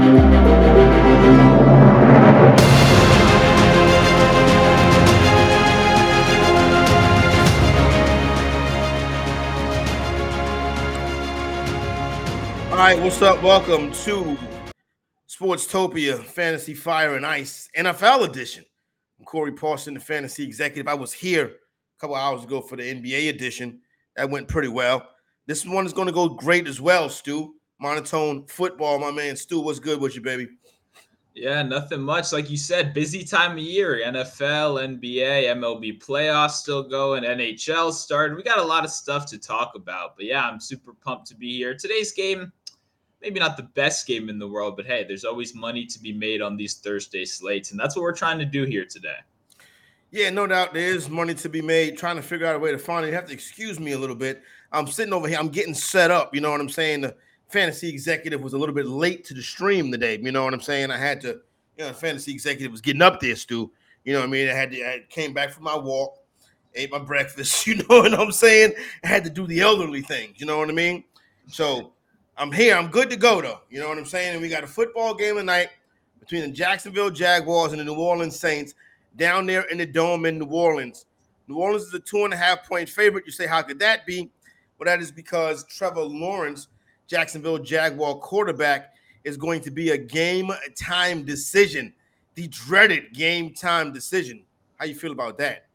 All right, what's up? Welcome to Sportstopia Fantasy Fire and Ice NFL edition. I'm Corey Parson, the fantasy executive. I was here a couple hours ago for the NBA edition. That went pretty well. This one is going to go great as well, Stu. Monotone football, my man. Stu, what's good with you, baby? Yeah, nothing much. Like you said, busy time of year. NFL, NBA, MLB playoffs still going, NHL started. We got a lot of stuff to talk about. But yeah, I'm super pumped to be here. Today's game, maybe not the best game in the world, but hey, there's always money to be made on these Thursday slates. And that's what we're trying to do here today. Yeah, no doubt there is money to be made. Trying to figure out a way to find it. You have to excuse me a little bit. I'm sitting over here. I'm getting set up. You know what I'm saying? The fantasy executive was a little bit late to the stream today. You know what I'm saying? I had to, you know, fantasy executive was getting up there, Stu. You know what I mean? I had to, I came back from my walk, ate my breakfast. You know what I'm saying? I had to do the elderly things. You know what I mean? So I'm here. I'm good to go though. You know what I'm saying? And we got a football game tonight between the Jacksonville Jaguars and the New Orleans Saints down there in the dome in New Orleans. New Orleans is a two and a half point favorite. You say, how could that be? Well, that is because Trevor Lawrence, Jacksonville Jaguar quarterback, is going to be a game time decision, the dreaded game time decision. How you feel about that?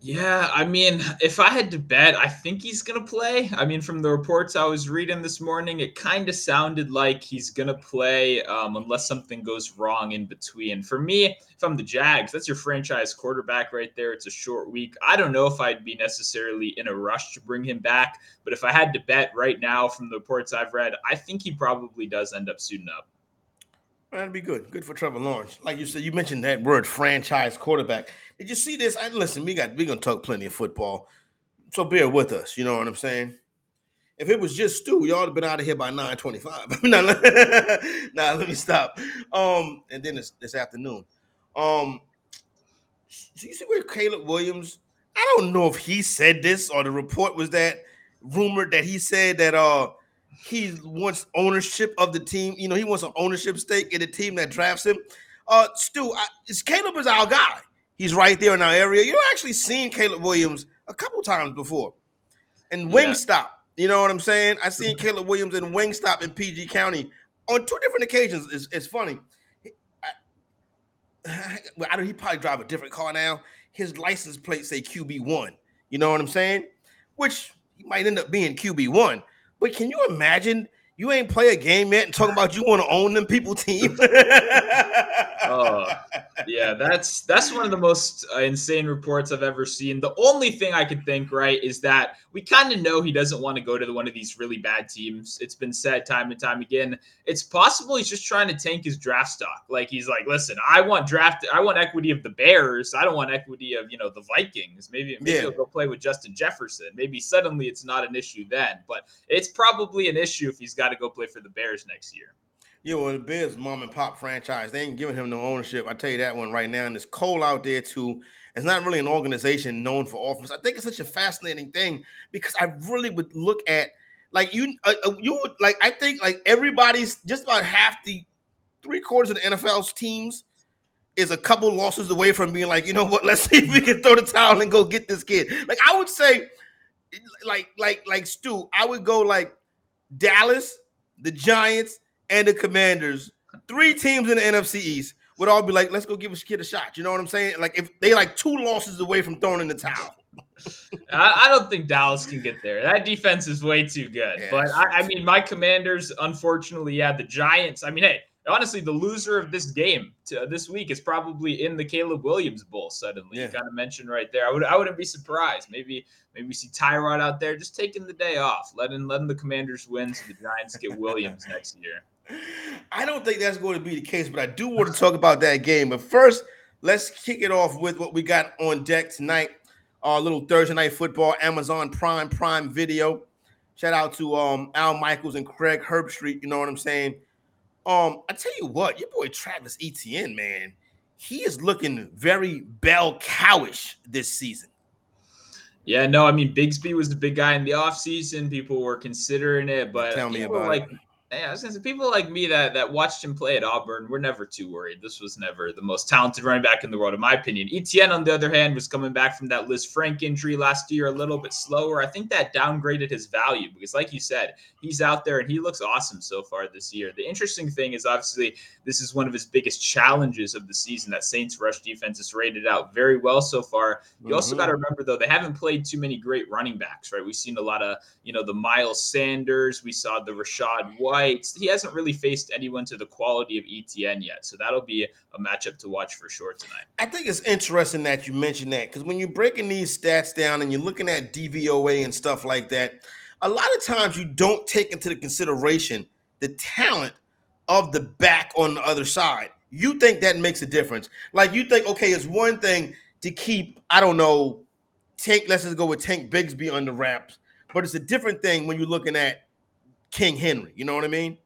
Yeah, I mean, if I had to bet, I think he's going to play. I mean, from the reports I was reading this morning, it kind of sounded like he's going to play um, unless something goes wrong in between. For me, if I'm the Jags, that's your franchise quarterback right there. It's a short week. I don't know if I'd be necessarily in a rush to bring him back, but if I had to bet right now from the reports I've read, I think he probably does end up suiting up. That'd be good. Good for Trevor Lawrence. Like you said, you mentioned that word franchise quarterback. Did you see this? I listen, we got we're gonna talk plenty of football. So bear with us, you know what I'm saying? If it was just Stu, y'all would have been out of here by 925. nah, nah, let me stop. Um, and then this, this afternoon. Um, do you see where Caleb Williams? I don't know if he said this or the report was that rumored that he said that uh he wants ownership of the team. You know, he wants an ownership stake in the team that drafts him. Uh, Stu, I, Caleb is our guy. He's right there in our area. You've actually seen Caleb Williams a couple times before. And Wingstop, yeah. you know what I'm saying? I seen mm-hmm. Caleb Williams in Wingstop in PG County on two different occasions. It's, it's funny. I, I he probably drive a different car now. His license plate say QB1. You know what I'm saying? Which he might end up being QB1. But can you imagine you ain't play a game yet and talking about you want to own them people team. oh, yeah, that's that's one of the most uh, insane reports I've ever seen. The only thing I could think right is that we kind of know he doesn't want to go to the, one of these really bad teams. It's been said time and time again. It's possible he's just trying to tank his draft stock. Like he's like, listen, I want draft, I want equity of the Bears. I don't want equity of you know the Vikings. Maybe maybe yeah. he'll go play with Justin Jefferson. Maybe suddenly it's not an issue then, but it's probably an issue if he's got got to go play for the Bears next year. Yeah, well, the Bears mom and pop franchise, they ain't giving him no ownership. I tell you that one right now. And it's cold out there too. It's not really an organization known for offense. I think it's such a fascinating thing because I really would look at like you, uh, uh you would like. I think like everybody's just about half the three quarters of the NFL's teams is a couple losses away from being like, you know what? Let's see if we can throw the towel and go get this kid. Like I would say, like like like Stu, I would go like Dallas, the Giants, and the Commanders, three teams in the NFC East would all be like, let's go give a kid a shot. You know what I'm saying? Like if they like two losses away from throwing in the towel. I, don't think Dallas can get there. That defense is way too good. Yeah, but I, I, mean, my Commanders, unfortunately, yeah, the Giants. I mean, hey, honestly, the loser of this game to, this week is probably in the Caleb Williams Bowl. Suddenly, yeah. you kind of mentioned right there. I would I wouldn't be surprised. Maybe maybe we see Tyrod out there just taking the day off, letting letting the Commanders win, so the Giants get Williams next year. I don't think that's going to be the case, but I do want to talk about that game. But first, let's kick it off with what we got on deck tonight. Our little Thursday night football Amazon Prime Prime video. Shout out to um, Al Michaels and Craig Herbstreit. You know what I'm saying? Um, I tell you what, your boy Travis Etienne, man, he is looking very bell cowish this season. Yeah, no, I mean Bigsby was the big guy in the offseason. People were considering it, but tell me about like, it. Hey, I was gonna say people like me that that watched him play at Auburn were never too worried. This was never the most talented running back in the world, in my opinion. Etienne, on the other hand, was coming back from that Liz Lisfranc injury last year, a little bit slower. I think that downgraded his value because, like you said, he's out there and he looks awesome so far this year. The interesting thing is obviously this is one of his biggest challenges of the season. That Saints rush defense is rated out very well so far. You mm-hmm. also got to remember though they haven't played too many great running backs, right? We've seen a lot of you know the Miles Sanders, we saw the Rachaad White he hasn't really faced anyone to the quality of Etienne yet. So that'll be a matchup to watch for sure tonight. I think it's interesting that you mentioned that because when you're breaking these stats down and you're looking at DVOA and stuff like that, a lot of times you don't take into the consideration the talent of the back on the other side. You think that makes a difference. Like you think, okay, it's one thing to keep, I don't know, Tank, let's just go with Tank Bigsby under wraps. But it's a different thing when you're looking at King Henry. You know what I mean?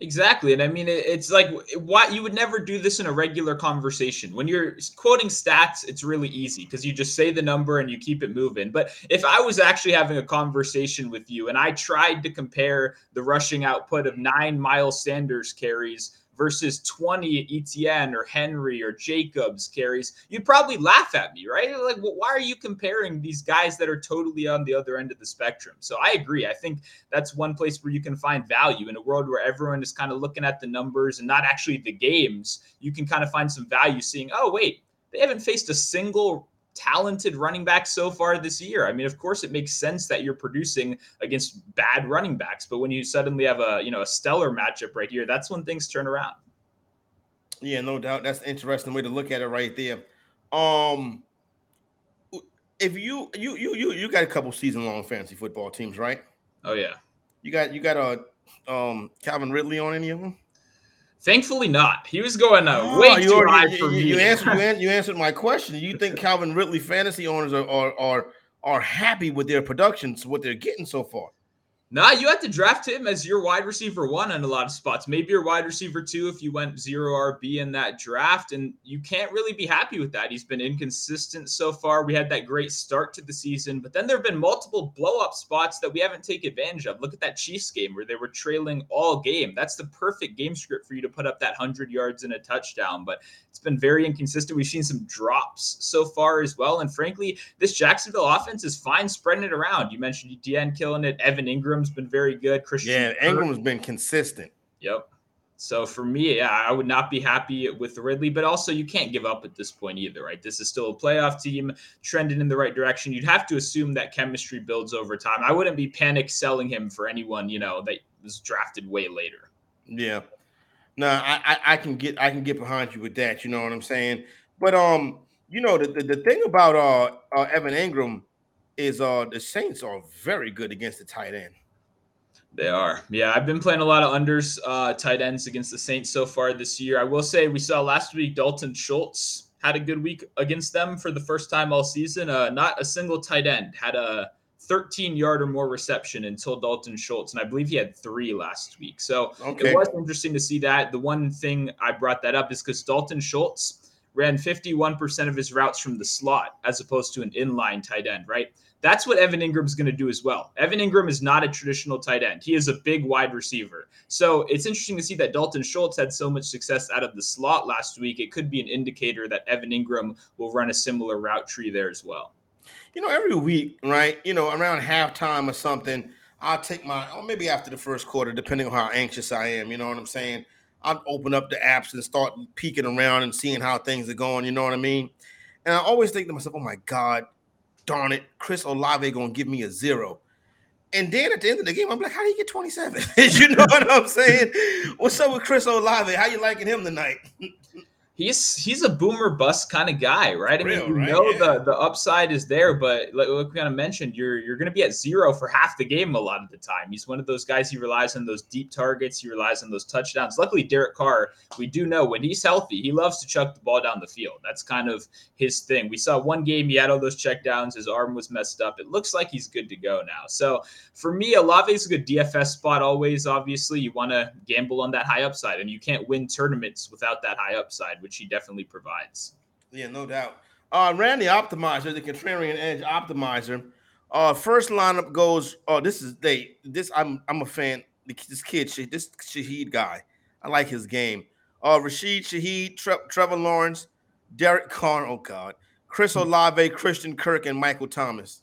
Exactly. And I mean, it's like why you would never do this in a regular conversation. When you're quoting stats, it's really easy because you just say the number and you keep it moving. But if I was actually having a conversation with you and I tried to compare the rushing output of nine Miles Sanders carries versus 20 Etienne or Henry or Jacobs carries, you'd probably laugh at me, right? Like, well, why are you comparing these guys that are totally on the other end of the spectrum? So I agree. I think that's one place where you can find value in a world where everyone is kind of looking at the numbers and not actually the games. You can kind of find some value seeing, oh, wait, they haven't faced a single talented running back so far this year. I mean, of course, it makes sense that you're producing against bad running backs, but when you suddenly have a you know a stellar matchup right here, that's when things turn around. Yeah, no doubt. That's an interesting way to look at it right there. Um, if you you you you you got a couple season long fantasy football teams, right? Oh yeah. You got you got a um Calvin Ridley on any of them? Thankfully, not. He was going uh, oh, way too already, high for you, me. You answered, you, answered my question. You think Calvin Ridley fantasy owners are, are are are happy with their productions, what they're getting so far? Nah, you had to draft him as your wide receiver one in a lot of spots. Maybe your wide receiver two if you went zero RB in that draft. And you can't really be happy with that. He's been inconsistent so far. We had that great start to the season, but then there have been multiple blow up spots that we haven't taken advantage of. Look at that Chiefs game where they were trailing all game. That's the perfect game script for you to put up that 100 yards and a touchdown. But it's been very inconsistent. We've seen some drops so far as well. And frankly, this Jacksonville offense is fine spreading it around. You mentioned Etienne killing it, Evan Engram Engram's been very good. Christian. Yeah, Engram's been consistent. Yep. So for me, yeah, I would not be happy with Ridley, but also you can't give up at this point either, right? This is still a playoff team trending in the right direction. You'd have to assume that chemistry builds over time. I wouldn't be panic selling him for anyone, you know, that was drafted way later. Yeah. No, I, I, I can get I can get behind you with that. You know what I'm saying? But um, you know the the, the thing about uh, uh Evan Engram is uh the Saints are very good against the tight end. They are. Yeah, I've been playing a lot of unders, uh, tight ends against the Saints so far this year. I will say we saw last week Dalton Schultz had a good week against them for the first time all season. Uh, not a single tight end had a 13 yard or more reception until Dalton Schultz, and I believe he had three last week. So okay. it was interesting to see that. The one thing I brought that up is because Dalton Schultz ran 51% of his routes from the slot as opposed to an inline tight end, right? That's what Evan Engram's going to do as well. Evan Engram is not a traditional tight end. He is a big wide receiver. So it's interesting to see that Dalton Schultz had so much success out of the slot last week. It could be an indicator that Evan Engram will run a similar route tree there as well. You know, every week, right? You know, around halftime or something, I'll take my, or maybe after the first quarter, depending on how anxious I am. You know what I'm saying? I'll open up the apps and start peeking around and seeing how things are going. You know what I mean? And I always think to myself, oh my God, darn it, Chris Olave gonna give me a zero. And then at the end of the game, I'm like, how do you get 27? you know what I'm saying? What's up with Chris Olave? How you liking him tonight? He's he's a boomer bust kind of guy, right? I mean, you right? know yeah. the the upside is there, but like, like we kind of mentioned, you're you're going to be at zero for half the game a lot of the time. He's one of those guys. He relies on those deep targets. He relies on those touchdowns. Luckily, Derek Carr, we do know when he's healthy, he loves to chuck the ball down the field. That's kind of his thing. We saw one game he had all those checkdowns. His arm was messed up. It looks like he's good to go now. So for me, Olave is a good DFS spot. Always, obviously, you want to gamble on that high upside, and you can't win tournaments without that high upside which he definitely provides. Yeah, no doubt. Uh, Randy Optimizer, the Contrarian Edge Optimizer. Uh, first lineup goes. Oh, this is they. This I'm I'm a fan this kid, this Shaheed guy. I like his game. Uh, Rashid Shaheed, Tre- Trevor Lawrence, Derek Carr. Oh God, Chris hmm. Olave, Christian Kirk, and Michael Thomas.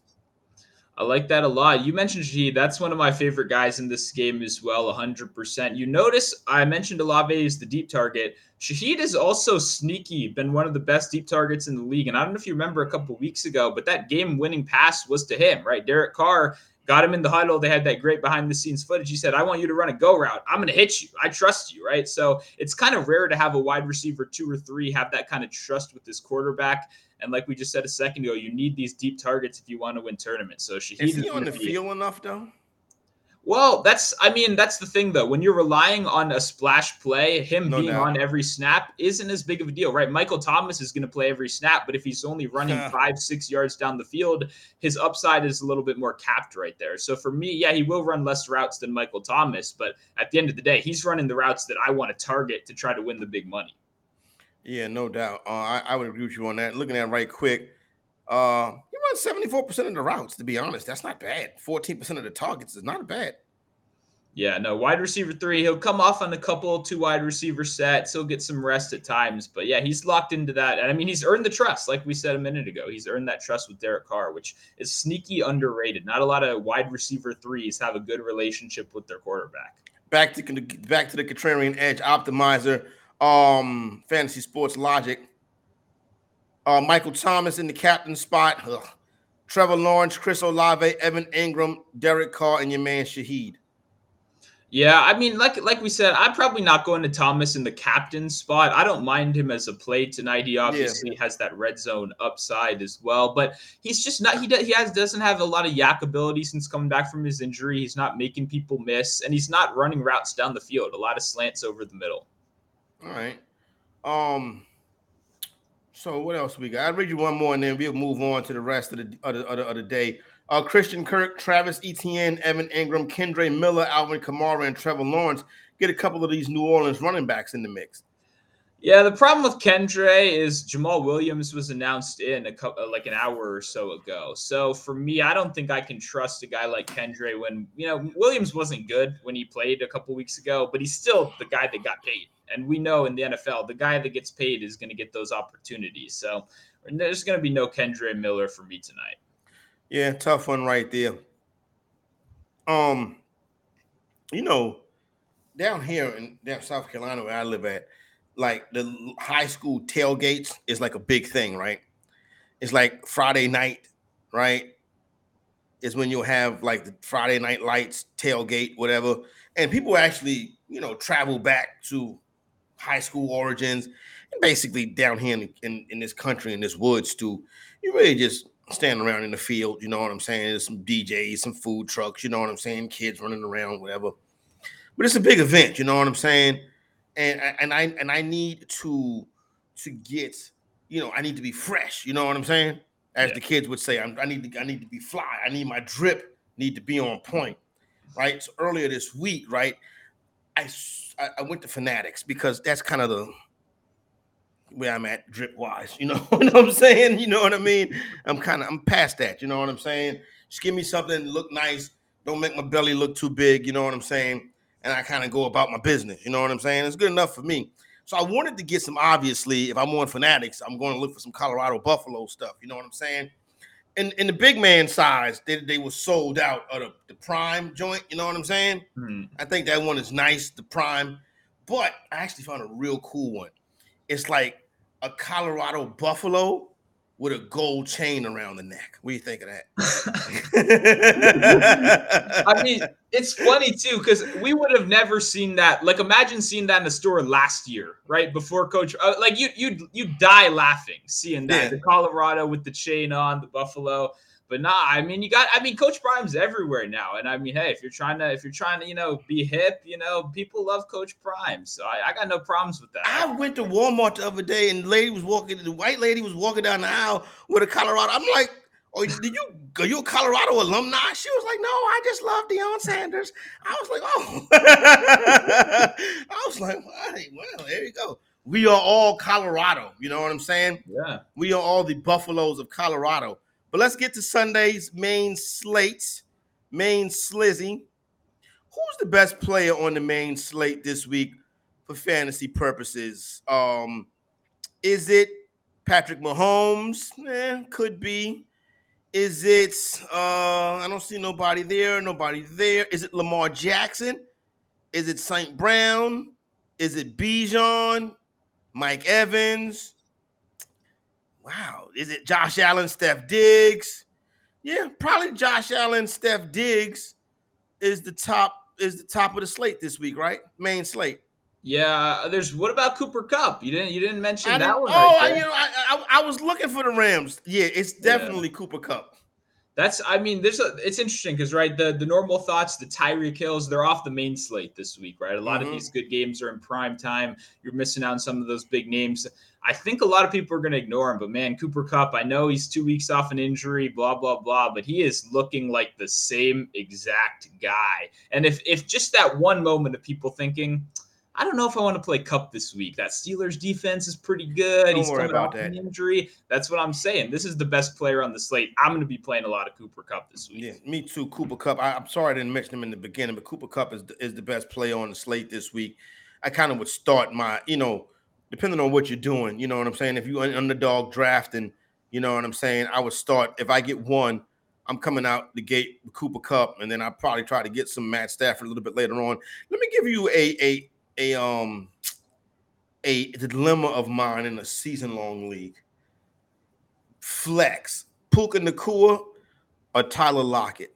I like that a lot. You mentioned Shaheed. That's one of my favorite guys in this game as well, 100%. You notice I mentioned Olave is the deep target. Shaheed is also sneaky, been one of the best deep targets in the league. And I don't know if you remember a couple weeks ago, but that game winning pass was to him, right? Derek Carr got him in the huddle. They had that great behind the scenes footage. He said, I want you to run a go route. I'm going to hit you. I trust you, right? So it's kind of rare to have a wide receiver two or three have that kind of trust with this quarterback. And like we just said a second ago, you need these deep targets if you want to win tournaments. So Shaheed is he on the be, field enough though? Well, that's I mean that's the thing though. When you're relying on a splash play, him no being doubt. on every snap isn't as big of a deal, right? Michael Thomas is going to play every snap, but if he's only running five six yards down the field, his upside is a little bit more capped right there. So for me, yeah, he will run less routes than Michael Thomas, but at the end of the day, he's running the routes that I want to target to try to win the big money. Yeah, no doubt. Uh, I, I would agree with you on that. Looking at right quick, uh, he runs 74% of the routes, to be honest. That's not bad. 14% of the targets is not bad. Yeah, no, wide receiver three. He'll come off on a couple, two wide receiver sets. He'll get some rest at times. But yeah, he's locked into that. And I mean, he's earned the trust, like we said a minute ago. He's earned that trust with Derek Carr, which is sneaky underrated. Not a lot of wide receiver threes have a good relationship with their quarterback. Back to back to the contrarian edge optimizer, um, fantasy sports logic. Uh, Michael Thomas in the captain spot. Ugh. Trevor Lawrence, Chris Olave, Evan Engram, Derek Carr, and your man Shaheed. Yeah, I mean, like like we said, I'm probably not going to Thomas in the captain spot. I don't mind him as a play tonight. He obviously yeah. has that red zone upside as well, but he's just not. He does, he has doesn't have a lot of YAC ability since coming back from his injury. He's not making people miss, and he's not running routes down the field. A lot of slants over the middle. All right. Um. So what else we got? I'll read you one more, and then we'll move on to the rest of the other other, other day. Uh, Christian Kirk, Travis Etienne, Evan Engram, Kendre Miller, Alvin Kamara, and Trevor Lawrence get a couple of these New Orleans running backs in the mix. Yeah, the problem with Kendre is Jamaal Williams was announced in a couple, uh, like an hour or so ago. So for me, I don't think I can trust a guy like Kendre when you know Williams wasn't good when he played a couple weeks ago, but he's still the guy that got paid. And we know in the NFL, the guy that gets paid is going to get those opportunities. So there's going to be no Kendre Miller for me tonight. Yeah, tough one right there. Um, you know, down here in down South Carolina where I live at, like the high school tailgates is like a big thing, right? It's like Friday night, right? Is when you'll have like the Friday night lights, tailgate, whatever. And people actually, you know, travel back to high school origins and basically down here in, in, in this country, in this woods, to you really just standing around in the field, you know what I'm saying? There's some DJs, some food trucks, you know what I'm saying? Kids running around, whatever. But it's a big event, you know what I'm saying? And and I and I need to to get, you know, I need to be fresh, you know what I'm saying? As yeah. the kids would say, I'm, I need to I need to be fly. I need my drip need to be on point, right? So earlier this week, right, I I went to Fanatics because that's kind of the where I'm at drip wise. You know what I'm saying? You know what I mean? I'm kind of I'm past that. You know what I'm saying? Just give me something look nice. Don't make my belly look too big. You know what I'm saying? And I kind of go about my business. You know what I'm saying? It's good enough for me. So I wanted to get some. Obviously, if I'm on Fanatics, I'm going to look for some Colorado Buffalo stuff. You know what I'm saying? In in the big man size, they, they were sold out of the, the prime joint. You know what I'm saying? Hmm. I think that one is nice, the prime. But I actually found a real cool one. It's like a Colorado buffalo with a gold chain around the neck. What do you think of that? I mean, it's funny too because we would have never seen that. Like, imagine seeing that in the store last year, right before Coach. Uh, like, you you you die laughing seeing that yeah. the Colorado with the chain on the buffalo. But nah, I mean, you got. I mean, Coach Prime's everywhere now, and I mean, hey, if you're trying to, if you're trying to, you know, be hip, you know, people love Coach Prime, so I, I got no problems with that. I went to Walmart the other day, and the lady was walking. The white lady was walking down the aisle with a Colorado. I'm like, "Oh, did you? Are you a Colorado alumni?" She was like, "No, I just love Deion Sanders." I was like, "Oh," I was like, hey, "Well, there you go." We are all Colorado. You know what I'm saying? Yeah. We are all the Buffaloes of Colorado. But let's get to Sunday's main slates, main slizzy. who's the best player on the main slate this week for fantasy purposes? Um, is it Patrick Mahomes? Eh, could be. Is it uh I don't see nobody there, nobody there. Is it Lamar Jackson? Is it St. Brown? Is it Bijan? Mike Evans? Wow. Is it Josh Allen, Steph Diggs? Yeah, probably Josh Allen, Steph Diggs is the top is the top of the slate this week, right? Main slate. Yeah, there's what about Cooper Kupp? You didn't you didn't mention I that didn't- one. oh, right I, you know, I, I I was looking for the Rams. Yeah, it's definitely Cooper Kupp. That's I mean, there's a it's interesting because right the the normal thoughts, the Tyreek Hills, they're off the main slate this week, right? A lot Mhm. of these good games are in prime time. You're missing out on some of those big names. I think a lot of people are going to ignore him, but man, Cooper Kupp, I know he's two weeks off an injury, blah blah blah, but he is looking like the same exact guy. And if if just that one moment of people thinking. I don't know if I want to play Kupp this week. That Steelers defense is pretty good. Don't He's worry coming about off that. an injury. That's what I'm saying. This is the best player on the slate. I'm going to be playing a lot of Cooper Kupp this week. Yeah, me too. Cooper Kupp. I, am sorry I didn't mention him in the beginning, but Cooper Kupp is the, is the best player on the slate this week. I kind of would start my, you know, depending on what you're doing. You know what I'm saying? If you an underdog drafting, you know what I'm saying. I would start if I get one. I'm coming out the gate with Cooper Kupp, and then I probably try to get some Matt Stafford a little bit later on. Let me give you a a a um a dilemma of mine in a season long league. Flex Puka Nacua or Tyler Lockett.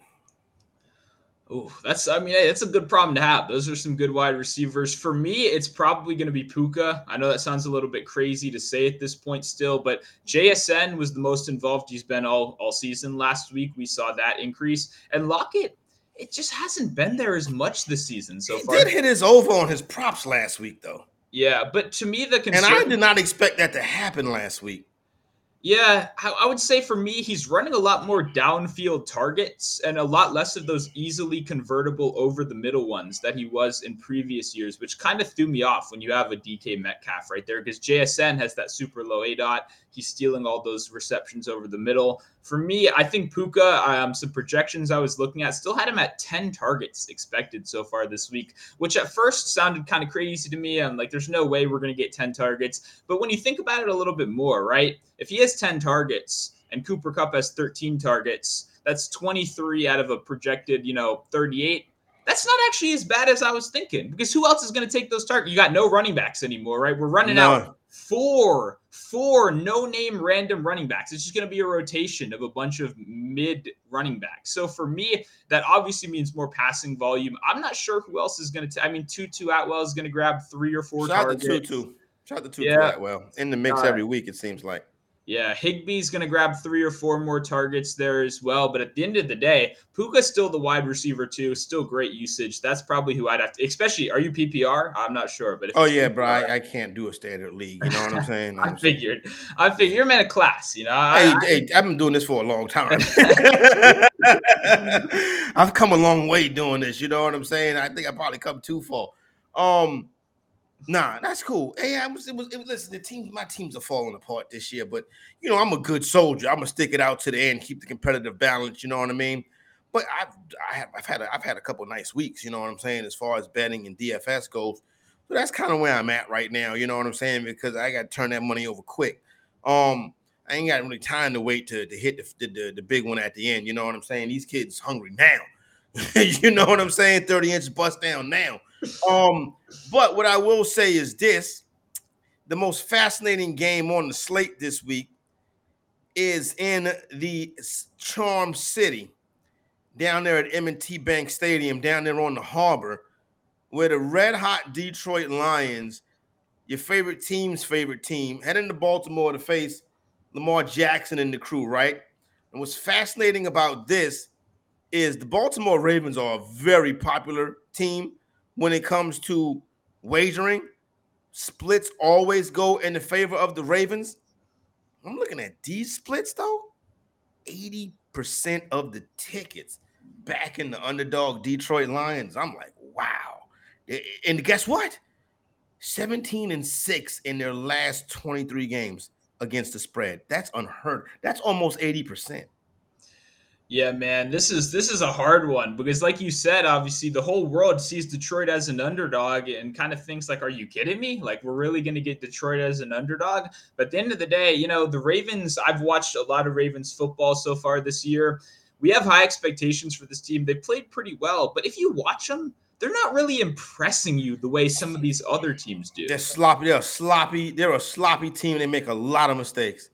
Oh, that's I mean, hey, that's a good problem to have. Those are some good wide receivers. For me, it's probably going to be Puka. I know that sounds a little bit crazy to say at this point still, but JSN was the most involved he's been all all season. Last week we saw that increase, and Lockett, it just hasn't been there as much this season so he far. did hit his over on his props last week, though, Yeah, but to me the and I did not expect that to happen last week. Yeah, I I would say for me, he's running a lot more downfield targets and a lot less of those easily convertible over the middle ones that he was in previous years, which kind of threw me off when you have a DK Metcalf right there because JSN has that super low aDOT. He's stealing all those receptions over the middle. For me, I think Puka, um, some projections I was looking at still had him at 10 targets expected so far this week, which at first sounded kind of crazy to me. I'm like, there's no way we're going to get 10 targets. But when you think about it a little bit more, right? If he has 10 targets and Cooper Kupp has 13 targets, that's 23 out of a projected, you know, 38. That's not actually as bad as I was thinking because who else is going to take those targets? You got no running backs anymore, right? We're running out None. four, four no name random running backs. It's just going to be a rotation of a bunch of mid running backs. So for me, that obviously means more passing volume. I'm not sure who else is going to. I mean, Tutu Atwell is going to grab three or four Shout out targets. to Tutu. Shout out to Tutu Yeah. that well in the mix right. every week. It seems like. Yeah, Higbee's going to grab three or four more targets there as well. But at the end of the day, Puka's still the wide receiver too. Still great usage. That's probably who I'd have to. Especially, are you PPR? I'm not sure, but if Oh yeah, PPR, bro. I, I can't do a standard league. You know what I'm saying? I figured. I figured you're a man of class. You know. Hey, I- I- hey, I've been doing this for a long time. I've come a long way doing this. You know what I'm saying? I think I probably come too far. Um, nah, that's cool. Hey, I was, it was, it was listen, the team, my teams are falling apart this year, but you know, I'm a good soldier. I'm gonna stick it out to the end, keep the competitive balance. You know what I mean? But I've, I have, I've had, a, I've had a couple nice weeks. You know what I'm saying? As far as betting and DFS goes, so that's kind of where I'm at right now. You know what I'm saying? Because I got to turn that money over quick. Um, I ain't got really time to wait to, to hit the, the, the big one at the end. You know what I'm saying? These kids hungry now. you know what I'm saying? 30 inches bust down now. Um, but what I will say is this the most fascinating game on the slate this week is in the Charm City down there at M&T Bank Stadium, down there on the harbor, where the red hot Detroit Lions, your favorite team's favorite team, heading to Baltimore to face Lamar Jackson and the crew, right? And what's fascinating about this is the Baltimore Ravens are a very popular team when it comes to wagering. Splits always go in the favor of the Ravens. I'm looking at these splits though. 80% of the tickets back in the underdog Detroit Lions. I'm like, wow. And guess what? 17 and 6 in their last 23 games against the spread. That's unheard. That's almost 80%. Yeah, man, this is this is a hard one because, like you said, obviously the whole world sees Detroit as an underdog and kind of thinks like, "Are you kidding me? Like, we're really going to get Detroit as an underdog?" But at the end of the day, you know, the Ravens. I've watched a lot of Ravens football so far this year. We have high expectations for this team. They played pretty well, but if you watch them, they're not really impressing you the way some of these other teams do. They're sloppy. They're sloppy. They're a sloppy team. They make a lot of mistakes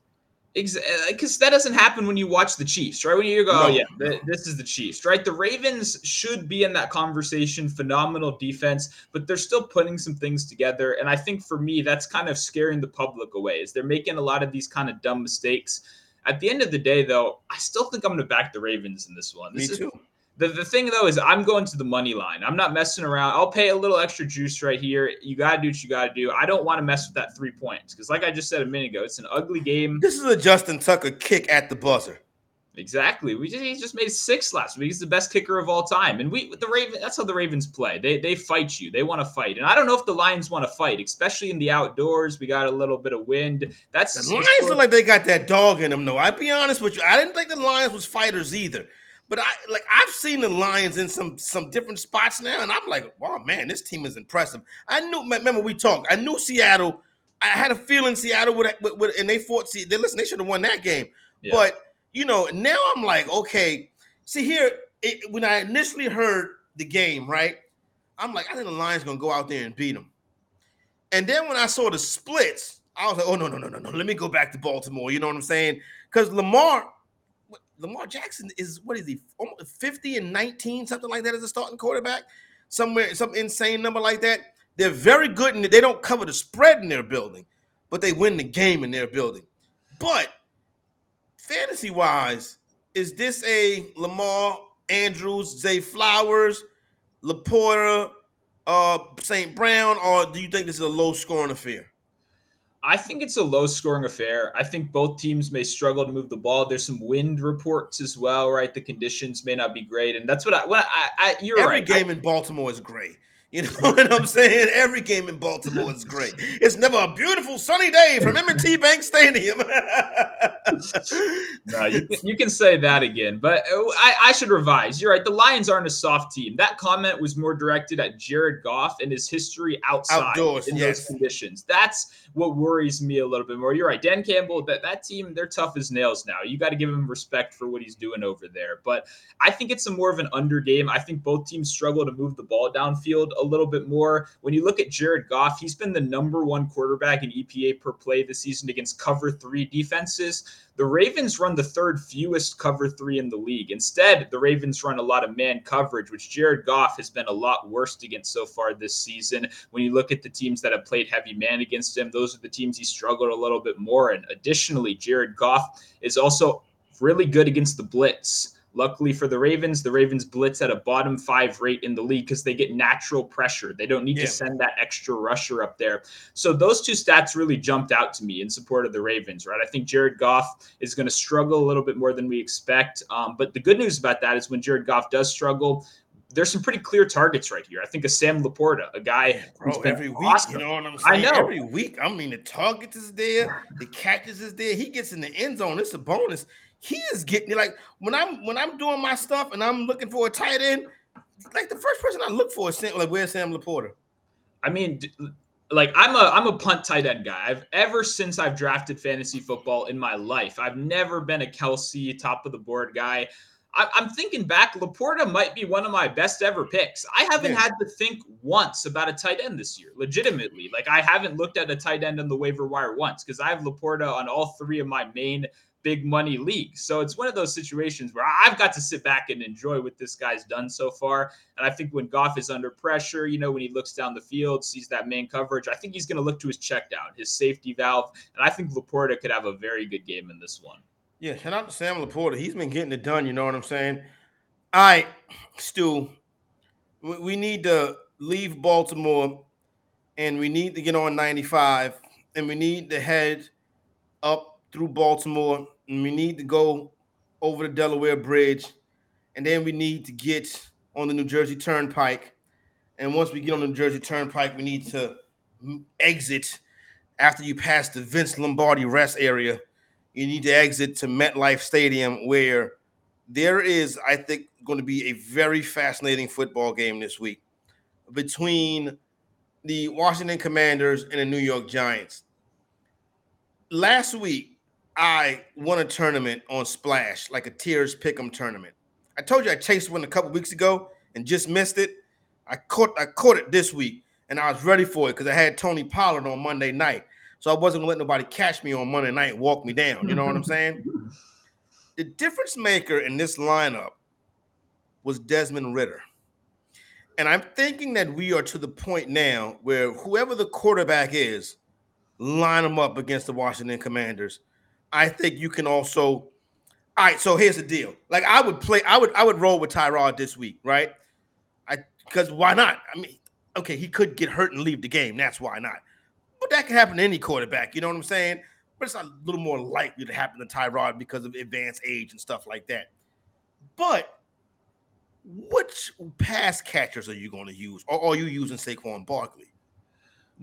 because uh, that doesn't happen when you watch the Chiefs, right? When you go, oh yeah, this is the Chiefs, right? The Ravens should be in that conversation. Phenomenal defense, but they're still putting some things together, and I think for me, that's kind of scaring the public away. Is they're making a lot of these kind of dumb mistakes. At the end of the day, though, I still think I'm going to back the Ravens in this one. This me too. The, the thing though is I'm going to the money line. I'm not messing around. I'll pay a little extra juice right here. You gotta do what you gotta do. I don't want to mess with that three points because, like I just said a minute ago, it's an ugly game. This is a Justin Tucker kick at the buzzer. Exactly. We just he just made six last week. He's the best kicker of all time. And we the Raven that's how the Ravens play. They they fight you. They want to fight. And I don't know if the Lions want to fight, especially in the outdoors. We got a little bit of wind. That's the Lions look like they got that dog in them, though. I'd be honest with you. I didn't think the Lions was fighters either. But I like I've seen the Lions in some some different spots now, and I'm like, wow, man, this team is impressive. I knew. Remember we talked. I knew Seattle. I had a feeling Seattle would, would, would and they fought. See, they listen. They should have won that game. Yeah. But you know, now I'm like, okay. See here, it, when I initially heard the game, right? I'm like, I think the Lions gonna go out there and beat them. And then when I saw the splits, I was like, oh no, no, no, no, no. Let me go back to Baltimore. You know what I'm saying? Because Lamar Lamar Jackson is what is he 50 and 19, something like that as a starting quarterback, somewhere, some insane number like that. They're very good and they don't cover the spread in their building, but they win the game in their building. But fantasy wise, is this a Lamar Andrews, Zay Flowers, Laporta, uh, St. Brown, or do you think this is a low scoring affair? I think it's a low scoring affair. I think both teams may struggle to move the ball. There's some wind reports as well, right? The conditions may not be great, and that's what I. What I, I you're Every right. game I, in Baltimore is great. You know what I'm saying? Every game in Baltimore is great. It's never a beautiful sunny day from M&T Bank Stadium. no, you, you, can say that again, but uh, I, I, should revise. You're right. The Lions aren't a soft team. That comment was more directed at Jared Goff and his history outside Outdoors, in yes. those conditions. That's what worries me a little bit more. You're right. Dan Campbell, that, that team, they're tough as nails now. You got to give him respect for what he's doing over there. But I think it's a more of an under game. I think both teams struggle to move the ball downfield a little bit more. When you look at Jared Goff, he's been the number one quarterback in EPA per play this season against cover three defenses. The Ravens run the third fewest cover three in the league. Instead, the Ravens run a lot of man coverage, which Jared Goff has been a lot worse against so far this season. When you look at the teams that have played heavy man against him, those are the teams he struggled a little bit more. And additionally, Jared Goff is also really good against the blitz. Luckily for the Ravens, the Ravens blitz at a bottom five rate in the league because they get natural pressure. They don't need yeah. to send that extra rusher up there. So those two stats really jumped out to me in support of the Ravens, right? I think Jared Goff is going to struggle a little bit more than we expect. Um, but the good news about that is when Jared Goff does struggle, there's some pretty clear targets right here. I think of Sam Laporta, a guy Bro, every week, awesome. you know what I'm saying? I know. Every week, I mean, the targets is there, the catches is there. He gets in the end zone. It's a bonus he is getting like when I'm when I'm doing my stuff and I'm looking for a tight end, like the first person I look for is Sam, like where's Sam Laporta? I mean, like I'm a I'm a punt tight end guy. I've ever since I've drafted fantasy football in my life. I've never been a Kelce top of the board guy. I, am thinking back, Laporta might be one of my best ever picks. I haven't yeah. had to think once about a tight end this year, legitimately. Like I haven't looked at a tight end on the waiver wire once because I have Laporta on all three of my main big money league. So it's one of those situations where I've got to sit back and enjoy what this guy's done so far. And I think when Goff is under pressure, you know, when he looks down the field, sees that main coverage, I think he's going to look to his check down, his safety valve. And I think Laporta could have a very good game in this one. Yeah, shout out to Sam Laporta. He's been getting it done. You know what I'm saying? All right, Stu, we need to leave Baltimore and we need to get on 95 and we need to head up through Baltimore we need to go over the Delaware Bridge, and then we need to get on the New Jersey Turnpike. And once we get on the New Jersey Turnpike, we need to exit after you pass the Vince Lombardi rest area. You need to exit to MetLife Stadium, where there is, I think, going to be a very fascinating football game this week between the Washington Commanders and the New York Giants. Last week, I won a tournament on Splash, like a Tears Pick'em tournament. I told you I chased one a couple weeks ago and just missed it. I caught I caught it this week, and I was ready for it because I had Tony Pollard on Monday night, so I wasn't gonna let nobody catch me on Monday night and walk me down. You know what I'm saying? The difference maker in this lineup was Desmond Ridder. And I'm thinking that we are to the point now where whoever the quarterback is, line them up against the Washington Commanders. I think you can also. All right, so here's the deal. Like I would play, I would, I would roll with Tyrod this week, right? I because why not? I mean, okay, he could get hurt and leave the game. That's why not. But that can happen to any quarterback. You know what I'm saying? But it's a little more likely to happen to Tyrod because of advanced age and stuff like that. But which pass catchers are you going to use, or are you using Saquon Barkley?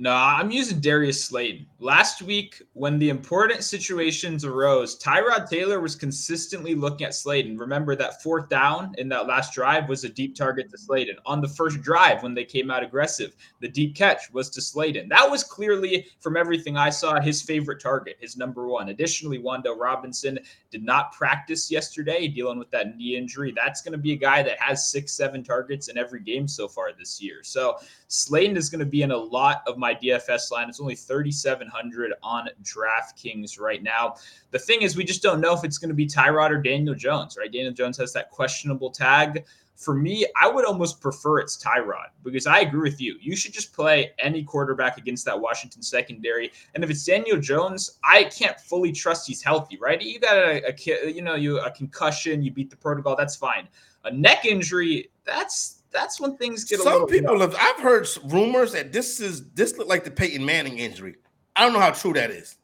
No, I'm using Darius Slayton. Last week, when the important situations arose, Tyrod Taylor was consistently looking at Slayton. Remember that fourth down in that last drive was a deep target to Slayton. On the first drive, when they came out aggressive, the deep catch was to Slayton. That was clearly, from everything I saw, his favorite target, his number one. Additionally, Wan'Dale Robinson did not practice yesterday, dealing with that knee injury. That's going to be a guy that has six, seven targets in every game so far this year. So Slayton is going to be in a lot of my DFS line. It's only 3,700 on DraftKings right now. The thing is, we just don't know if it's going to be Tyrod or Daniel Jones, right? Daniel Jones has that questionable tag. For me, I would almost prefer it's Tyrod because I agree with you. You should just play any quarterback against that Washington secondary. And if it's Daniel Jones, I can't fully trust he's healthy, right? You got a, a you know, you a concussion, you beat the protocol, that's fine. A neck injury, that's that's when things get. A little Some people have. I've heard rumors that this is this looked like the Peyton Manning injury. I don't know how true that is.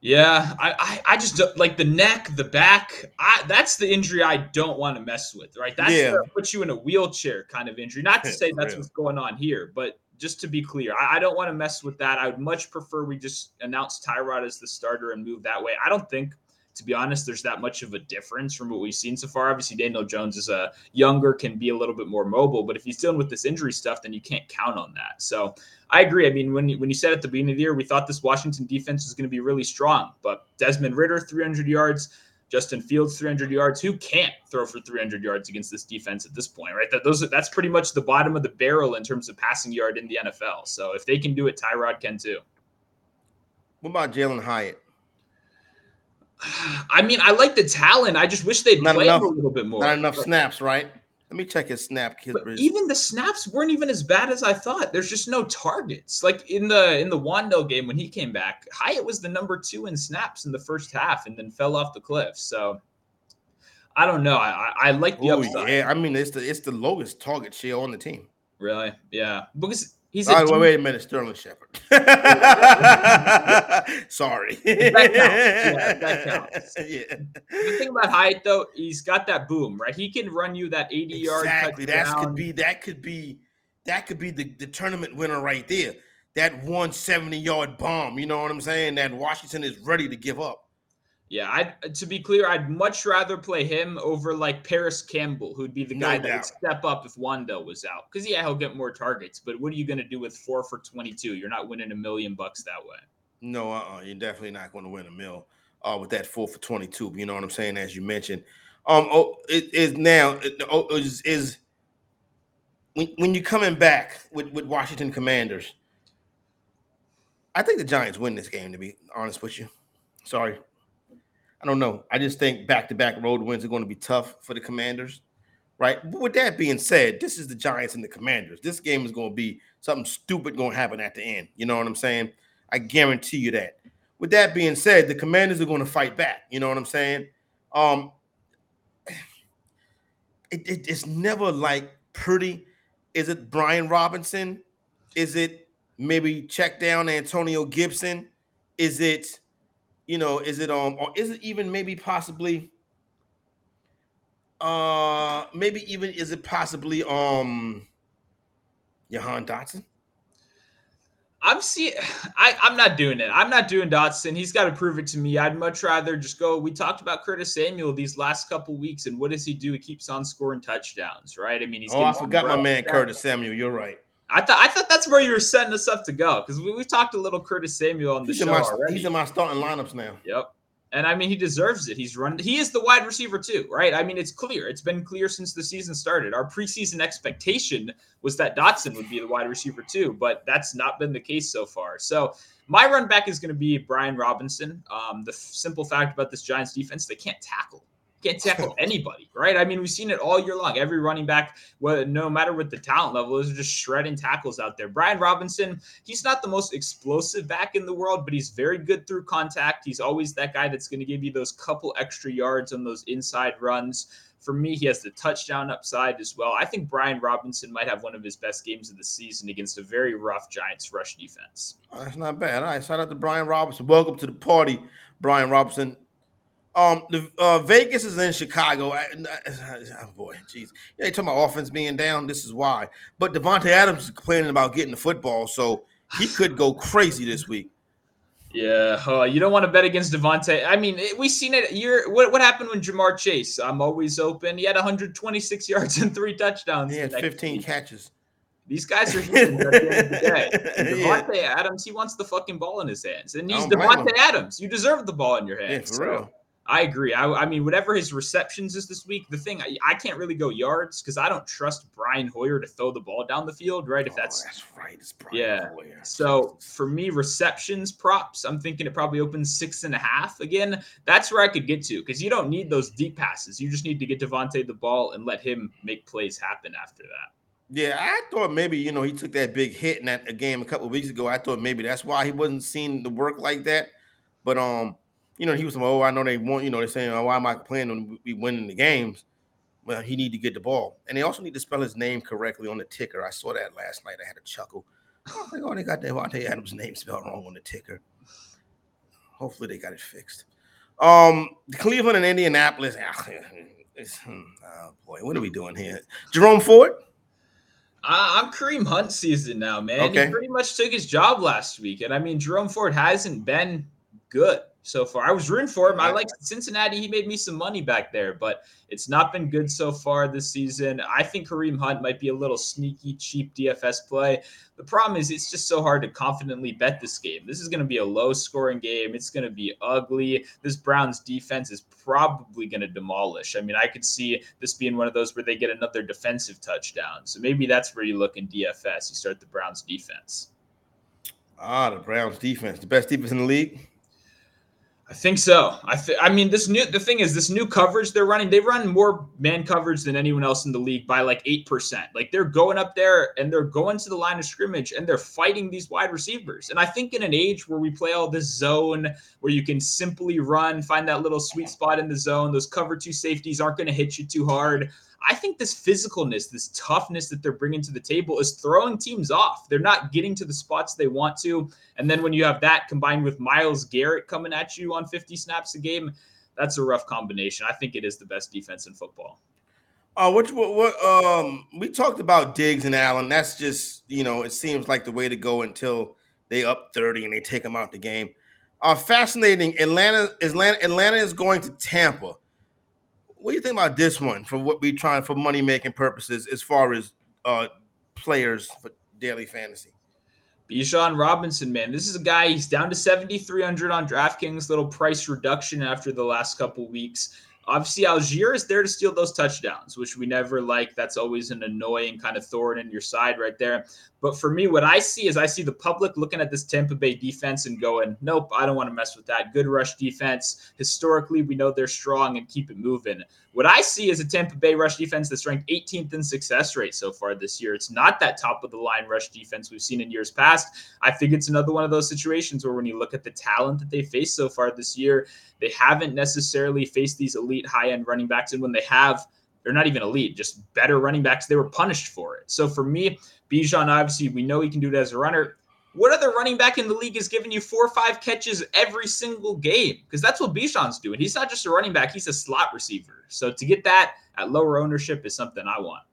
Yeah, I, I, I just like the neck, the back. I that's the injury I don't want to mess with. Right, that's yeah. puts you in a wheelchair kind of injury. Not to say that's what's going on here, but just to be clear, I, I don't want to mess with that. I would much prefer we just announce Tyrod as the starter and move that way. I don't think to be honest, there's that much of a difference from what we've seen so far. Obviously, Daniel Jones is a younger, can be a little bit more mobile, but if he's dealing with this injury stuff, then you can't count on that. So I agree. I mean, when you, when you said at the beginning of the year, we thought this Washington defense was going to be really strong, but Desmond Ridder, 300 yards. Justin Fields 300 yards. Who can't throw for 300 yards against this defense at this point, right? That those that's pretty much the bottom of the barrel in terms of passing yard in the NFL. So if they can do it, Tyrod can too. What about Jalen Hyatt? I mean, I like the talent. I just wish they'd not play enough, a little bit more. Not enough snaps, right? Let me check his snap. even the snaps weren't even as bad as I thought. There's just no targets. Like in the in the Wan'Dale game when he came back, Hyatt was the number two in snaps in the first half and then fell off the cliff. So I don't know. I I, I like the Ooh, upside. Yeah, I mean it's the it's the lowest target share on the team. Really? Yeah. Because He's right, wait, wait a minute, Sterling Shepard. Sorry. that counts. Yeah, that counts. Yeah. The thing about Hyatt though, he's got that boom, right? He can run you that 80 yard. Exactly. That could be that could be that could be the, the tournament winner right there. That 170 yard bomb. You know what I'm saying? That Washington is ready to give up. Yeah, I to be clear, I'd much rather play him over like Parris Campbell, who'd be the guy no that would step up if Wan'Dale was out. Because yeah, he'll get more targets, but what are you going to do with four for twenty-two? You're not winning a million bucks that way. No, uh-uh, you're definitely not going to win a mill uh, with that four for twenty-two. You know what I'm saying? As you mentioned, um, oh, it is now it, oh, is, is when when you're coming back with with Washington Commanders. I think the Giants win this game. To be honest with you, sorry. I don't know. I just think back to back road wins are going to be tough for the Commanders, right? But with that being said, this is the Giants and the Commanders. This game is going to be something stupid going to happen at the end. You know what I'm saying? I guarantee you that. With that being said, the Commanders are going to fight back. You know what I'm saying? Um, it, it, it's never like pretty. Is it Brian Robinson? Is it maybe check down Antonio Gibson? Is it you know, is it um or is it even maybe possibly uh maybe even is it possibly um Jahan Dotson? I'm seeing. I, I'm not doing it. I'm not doing Dotson. He's got to prove it to me. I'd much rather just go. We talked about Curtis Samuel these last couple weeks, and what does he do? He keeps on scoring touchdowns, right? I mean, he's. Oh, I forgot my man Curtis Samuel. You're right. I thought I thought that's where you were setting us up to go because we, we talked a little Curtis Samuel on the he's show in my, already. He's in my starting lineups now. Yep. And I mean, he deserves it. He's running. He is the wide receiver too, right? I mean, it's clear. It's been clear since the season started. Our preseason expectation was that Dotson would be the wide receiver too, but that's not been the case so far. So my run back is going to be Brian Robinson. Um, the f- simple fact about this Giants defense, they can't tackle can't tackle anybody, right? I mean, we've seen it all year long. Every running back, no matter what the talent level is, just shredding tackles out there. Brian Robinson, he's not the most explosive back in the world, but he's very good through contact. He's always that guy that's going to give you those couple extra yards on those inside runs. For me, he has the touchdown upside as well. I think Brian Robinson might have one of his best games of the season against a very rough Giants rush defense. that's not bad. All right, shout out to Brian Robinson. Welcome to the party, Brian Robinson. Um, the uh, Vegas is in Chicago. I, I, oh boy, jeez, yeah, they talking about offense being down. This is why. But Davante Adams is complaining about getting the football, so he could go crazy this week. Yeah, uh, you don't want to bet against Davante. I mean, we've seen it. You're what? What happened when Ja'Marr Chase? I'm always open. He had 126 yards and three touchdowns. He had 15 week. catches. These guys are humans at the end of the day. Davante yeah. Adams, he wants the fucking ball in his hands, and he's Davante Adams. You deserve the ball in your hands. Yeah, for real. I agree. I, I, mean, whatever his receptions is this week, the thing I, I can't really go yards because I don't trust Brian Hoyer to throw the ball down the field, right? If that's, oh, that's right, yeah. Hoyer. So for me, receptions props, I'm thinking it probably opens six and a half again. That's where I could get to because you don't need those deep passes. You just need to get Davante the ball and let him make plays happen after that. Yeah, I thought maybe you know he took that big hit in that game a couple weeks ago. I thought maybe that's why he wasn't seeing the work like that. But um you know, he was like, oh, I know they want, you know, they're saying, oh, why am I playing when we winning the games? Well, he need to get the ball. And they also need to spell his name correctly on the ticker. I saw that last night. I had a chuckle. I was like, oh, they got Davante Adams' name spelled wrong on the ticker. Hopefully they got it fixed. Um, Cleveland and Indianapolis. Hmm, oh boy, what are we doing here? Jerome Ford? I'm Kareem Hunt season now, man. Okay. He pretty much took his job last week. And I mean, Jerome Ford hasn't been good so far. I was rooting for him. I like Cincinnati. He made me some money back there, but it's not been good so far this season. I think Kareem Hunt might be a little sneaky, cheap DFS play. The problem is it's just so hard to confidently bet this game. This is going to be a low scoring game. It's going to be ugly. This Browns defense is probably going to demolish. I mean, I could see this being one of those where they get another defensive touchdown. So maybe that's where you look in DFS. You start the Browns defense. Ah, the Browns defense, the best defense in the league. I think so. I th- I mean, this new the thing is this new coverage they're running. They run more man coverage than anyone else in the league by like eight percent. Like they're going up there and they're going to the line of scrimmage and they're fighting these wide receivers. And I think in an age where we play all this zone, where you can simply run, find that little sweet spot in the zone, those cover two safeties aren't going to hit you too hard. I think this physicalness, this toughness that they're bringing to the table is throwing teams off. They're not getting to the spots they want to. And then when you have that combined with Myles Garrett coming at you on 50 snaps a game, that's a rough combination. I think it is the best defense in football. Uh, what, what, um, we talked about Diggs and Allen. That's just, you know, it seems like the way to go until they up 30 and they take them out the game. Uh, fascinating. Atlanta, Atlanta, Atlanta is going to Tampa what do you think about this one for what we're trying for money making purposes as far as uh players for daily fantasy? Bijan Robinson, man, this is a guy. He's down to 7,300 on DraftKings. Little price reduction after the last couple weeks. Obviously, Allgeier is there to steal those touchdowns, which we never like. That's always an annoying kind of thorn in your side right there. But for me, what I see is I see the public looking at this Tampa Bay defense and going, nope, I don't want to mess with that. Good rush defense. Historically, we know they're strong and keep it moving. What I see is a Tampa Bay rush defense that's ranked 18th in success rate so far this year. It's not that top of the line rush defense we've seen in years past. I think it's another one of those situations where when you look at the talent that they faced so far this year, they haven't necessarily faced these elite high end running backs. And when they have, they're not even elite, just better running backs. They were punished for it. So for me, Bijan, obviously, we know he can do it as a runner. What other running back in the league is giving you four or five catches every single game? Because that's what Bijan's doing. He's not just a running back, he's a slot receiver. So to get that at lower ownership is something I want.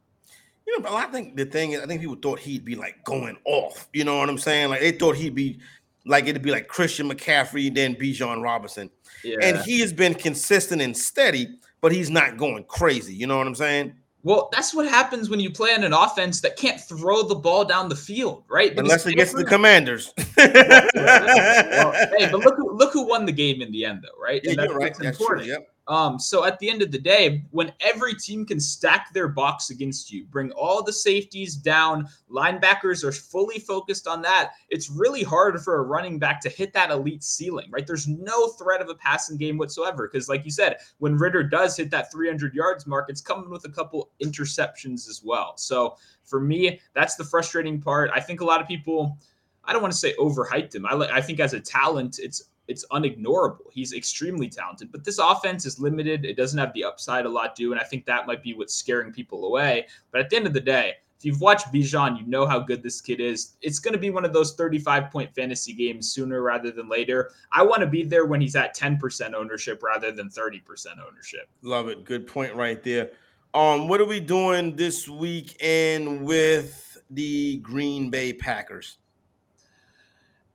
You know, but I think the thing is, I think people thought he'd be like going off. You know what I'm saying? Like they thought he'd be like it'd be like Christian McCaffrey, then Bijan Robinson. Yeah. And he has been consistent and steady, but he's not going crazy. You know what I'm saying? Well, that's what happens when you play on an offense that can't throw the ball down the field, right? Because Unless it gets the Commanders. well, hey, but look who look who won the game in the end, though, right? Yeah, you're right. That's important. True, yep. Um, so at the end of the day, when every team can stack their box against you, bring all the safeties down, linebackers are fully focused on that. It's really hard for a running back to hit that elite ceiling, right? There's no threat of a passing game whatsoever. Because, like you said, when Ridder does hit that 300 yards mark, it's coming with a couple interceptions as well. So for me, that's the frustrating part. I think a lot of people. I don't want to say overhyped him. I, I think as a talent, it's it's unignorable. He's extremely talented, but this offense is limited. It doesn't have the upside a lot do, and I think that might be what's scaring people away. But at the end of the day, if you've watched Bijan, you know how good this kid is. It's going to be one of those 35 point fantasy games sooner rather than later. I want to be there when he's at 10% ownership rather than 30% ownership. Love it. Good point right there. Um, what are we doing this weekend with the Green Bay Packers?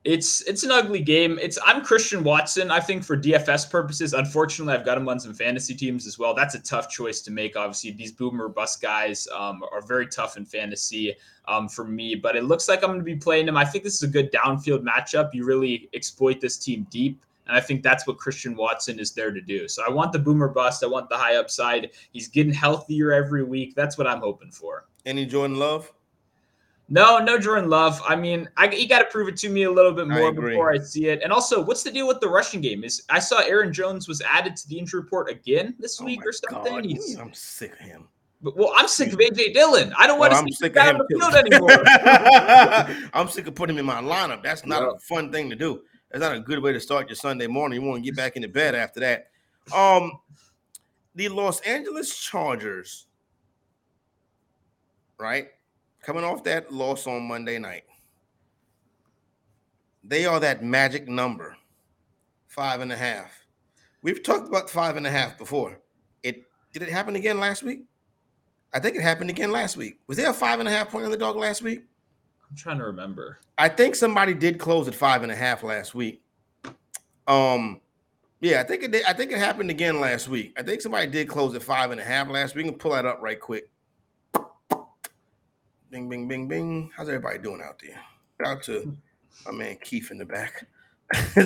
It's it's an ugly game. It's I'm Christian Watson. I think for DFS purposes, unfortunately, I've got him on some fantasy teams as well. That's a tough choice to make. Obviously, these boomer bust guys um, are very tough in fantasy um, for me. But it looks like I'm going to be playing him. I think this is a good downfield matchup. You really exploit this team deep. And I think that's what Christian Watson is there to do. So I want the boomer bust. I want the high upside. He's getting healthier every week. That's what I'm hoping for. Any Jordan Love? No, no Jordan Love. I mean, I, you got to prove it to me a little bit more I before I see it. And also, what's the deal with the rushing game? Is I saw Aaron Jones was added to the injury report again this oh week or something. I'm sick of him. But, well, I'm sick of AJ Dillon. I don't want well, to see him on the field anymore. I'm sick of putting him in my lineup. That's not a fun thing to do. That's not a good way to start your Sunday morning. You want to get back into bed after that. Um, the Los Angeles Chargers, right? Coming off that loss on Monday night, they are that magic number, five and a half. We've talked about five and a half before. It did it happen again last week? I think it happened again last week. Was there a five and a half point on the dog last week? I'm trying to remember. I think somebody did close at five and a half last week. Um, yeah, I think it did. I think it happened again last week. I think somebody did close at five and a half last week. We can pull that up right quick. Bing, bing, bing, bing. How's everybody doing out there? Shout out to my man Keith in the back.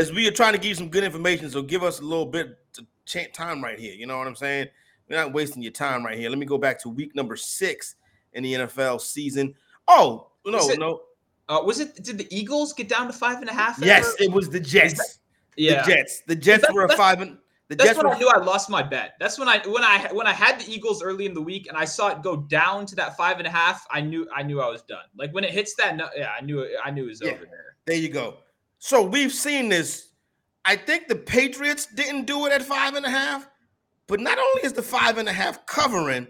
As we are trying to give you some good information, so give us a little bit of time right here. You know what I'm saying? We're not wasting your time right here. Let me go back to week number six in the NFL season. Oh no, it, no. Uh, was it? Did the Eagles get down to five and a half? Yes, ever? it was the Jets. That, yeah, the Jets. The Jets were a five and the That's Jets when were... I knew I lost my bet. That's when I when I when I had the Eagles early in the week and I saw it go down to that five and a half. I knew I knew I was done. Like when it hits that, yeah, I knew it. I knew it was yeah, over there. There you go. So we've seen this. I think the Patriots didn't do it at five and a half, but not only is the five and a half covering,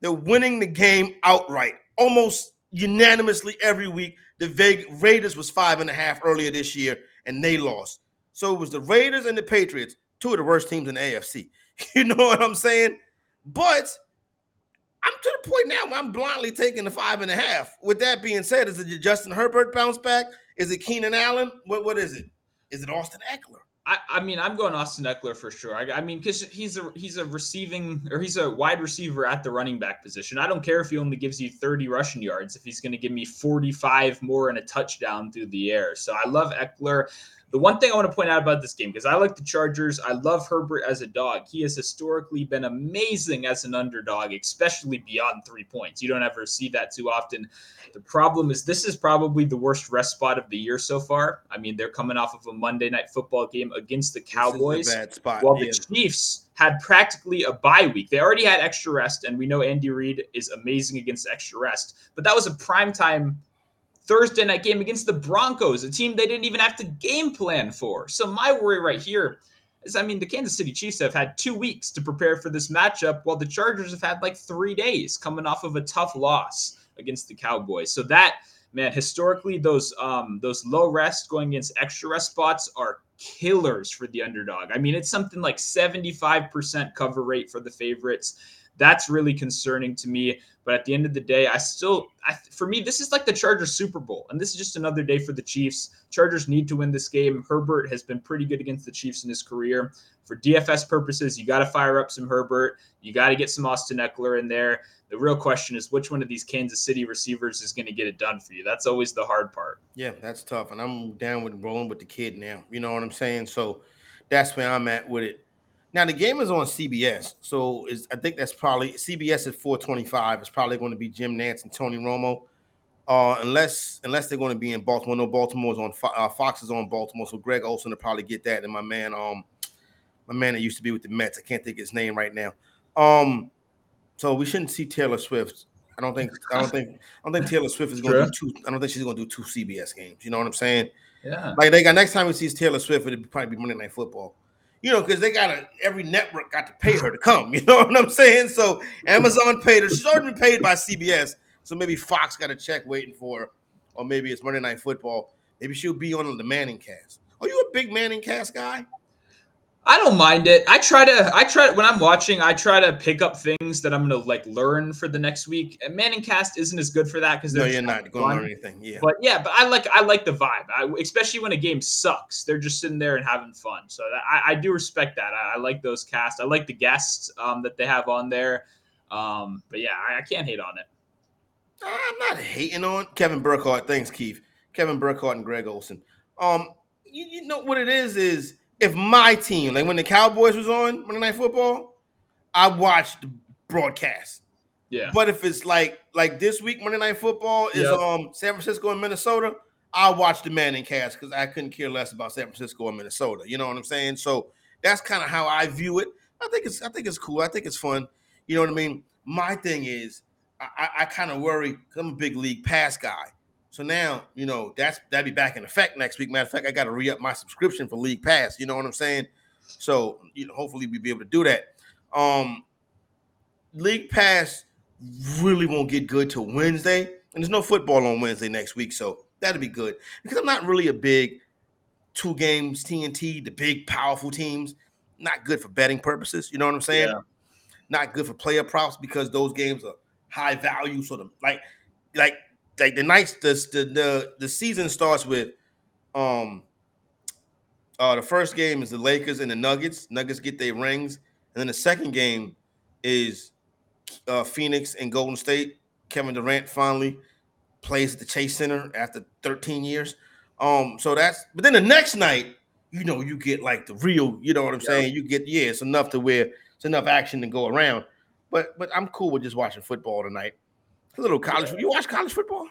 they're winning the game outright, almost unanimously every week. The Vegas Raiders was five and a half earlier this year, and they lost. So it was the Raiders and the Patriots two of the worst teams in the AFC. You know what I'm saying? But I'm to the point now I'm blindly taking the five and a half. With that being said, is it Justin Herbert bounce back? Is it Keenan Allen? What what is it? Is it Austin Ekeler? I, I mean, I'm going Austin Ekeler for sure. I, I mean, because he's a he's a receiving or he's a wide receiver at the running back position. I don't care if he only gives you 30 rushing yards if he's going to give me 45 more and a touchdown through the air. So I love Ekeler. The one thing I want to point out about this game, because I like the Chargers, I love Herbert as a dog. He has historically been amazing as an underdog, especially beyond three points. You don't ever see that too often. The problem is, this is probably the worst rest spot of the year so far. I mean, they're coming off of a Monday night football game against the Cowboys. bad spot. While yeah. the Chiefs had practically a bye week. They already had extra rest, and we know Andy Reid is amazing against extra rest. But that was a prime time Thursday night game against the Broncos, a team they didn't even have to game plan for. So my worry right here is I mean, the Kansas City Chiefs have had two weeks to prepare for this matchup, while the Chargers have had like three days coming off of a tough loss against the Cowboys. So that man, historically, those um those low rest going against extra rest spots are killers for the underdog. I mean, it's something like 75% cover rate for the favorites. That's really concerning to me. But at the end of the day, I still, I, for me, this is like the Chargers Super Bowl, and this is just another day for the Chiefs. Chargers need to win this game. Herbert has been pretty good against the Chiefs in his career. For DFS purposes, you got to fire up some Herbert. You got to get some Austin Ekeler in there. The real question is which one of these Kansas City receivers is going to get it done for you. That's always the hard part. Yeah, that's tough, and I'm down with rolling with the kid now. You know what I'm saying? So that's where I'm at with it. Now the game is on CBS, so is I think that's probably CBS at 425. It's probably going to be Jim Nantz and Tony Romo, uh, unless unless they're going to be in Baltimore. No, Baltimore's on uh, Fox is on Baltimore, so Greg Olsen will probably get that. And my man, um, my man that used to be with the Mets, I can't think his name right now. Um, so we shouldn't see Taylor Swift. I don't think I don't think I don't think Taylor Swift is going to do two. I don't think she's going to do two CBS games. You know what I'm saying? Yeah. Like they got next time we see Taylor Swift, it'd probably be Monday Night Football you know, because they got to every network got to pay her to come. You know what I'm saying? So Amazon paid her. She's already been paid by CBS. So maybe Fox got a check waiting for her, or maybe it's Monday Night Football. Maybe she'll be on the Manning cast. Are you a big Manning cast guy? I don't mind it. I try to I try when I'm watching, I try to pick up things that I'm gonna like learn for the next week. And Manning Cast isn't as good for that because no, you're not going to learn anything. Yeah, but yeah, but I like I like the vibe, I, especially when a game sucks. They're just sitting there and having fun. So that, I, I do respect that. I, I, like those casts. I like the guests um, that they have on there. Um, but yeah, I, I can't hate on it. I'm not hating on Kevin Burkhardt. Thanks, Keith. Kevin Burkhardt and Greg Olsen. Um, you, you know what it is is if my team, like when the Cowboys was on Monday Night Football, I watched the broadcast. Yeah. But if it's like like this week, Monday Night Football is yep. um San Francisco and Minnesota, I'll watch the Manning cast because I couldn't care less about San Francisco and Minnesota. You know what I'm saying? So that's kind of how I view it. I think it's I think it's cool. I think it's fun. You know what I mean? My thing is I, I kind of worry I'm a big league pass guy. So now, you know, that's that'd be back in effect next week. Matter of fact, I got to re-up my subscription for League Pass. You know what I'm saying? So, you know, hopefully we'll be able to do that. Um League Pass really won't get good till Wednesday, and there's no football on Wednesday next week, so that'll be good. Because I'm not really a big two games TNT, the big powerful teams, not good for betting purposes. You know what I'm saying? Yeah. Not good for player props because those games are high value, sort of like like like the nights the the the, the season starts with um uh the first game is the Lakers and the Nuggets. Nuggets get their rings, and then the second game is uh Phoenix and Golden State. Kevin Durant finally plays at the Chase Center after 13 years. Um, so that's but then the next night, you know, you get like the real, you know what I'm yeah. saying? You get yeah, it's enough to where it's enough action to go around. But but I'm cool with just watching football tonight. A little college. You watch college football?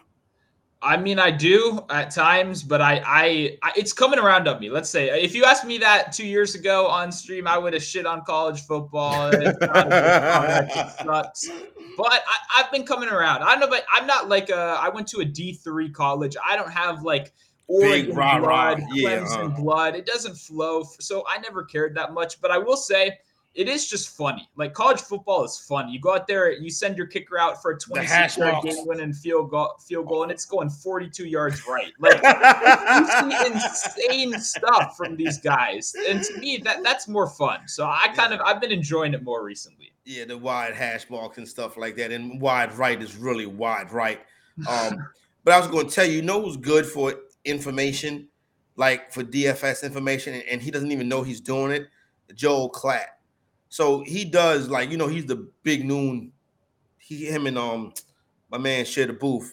I mean, I do at times, but I, I, I, it's coming around on me. Let's say if you asked me that two years ago on stream, I would have shit on college football. it sucks. But I, have been coming around. I don't know, but I'm not like a. I went to a D three college. I don't have like Oregon Big, rah, blood, rah. Yeah, Clemson uh. blood. It doesn't flow, so I never cared that much. But I will say it is just funny. Like college football is fun. You go out there, you send your kicker out for a 26 yard game winning field goal, field goal, and it's going 42 yards right. Like insane stuff from these guys, and to me, that that's more fun. So I kind of I've been enjoying it more recently. Yeah, the wide hash marks and stuff like that, and wide right is really wide right. Um, but I was going to tell you, you know who's good for information, like for DFS information, and he doesn't even know he's doing it. Joel Klatt. So he does like you know he's the big noon. He him and um my man share the booth.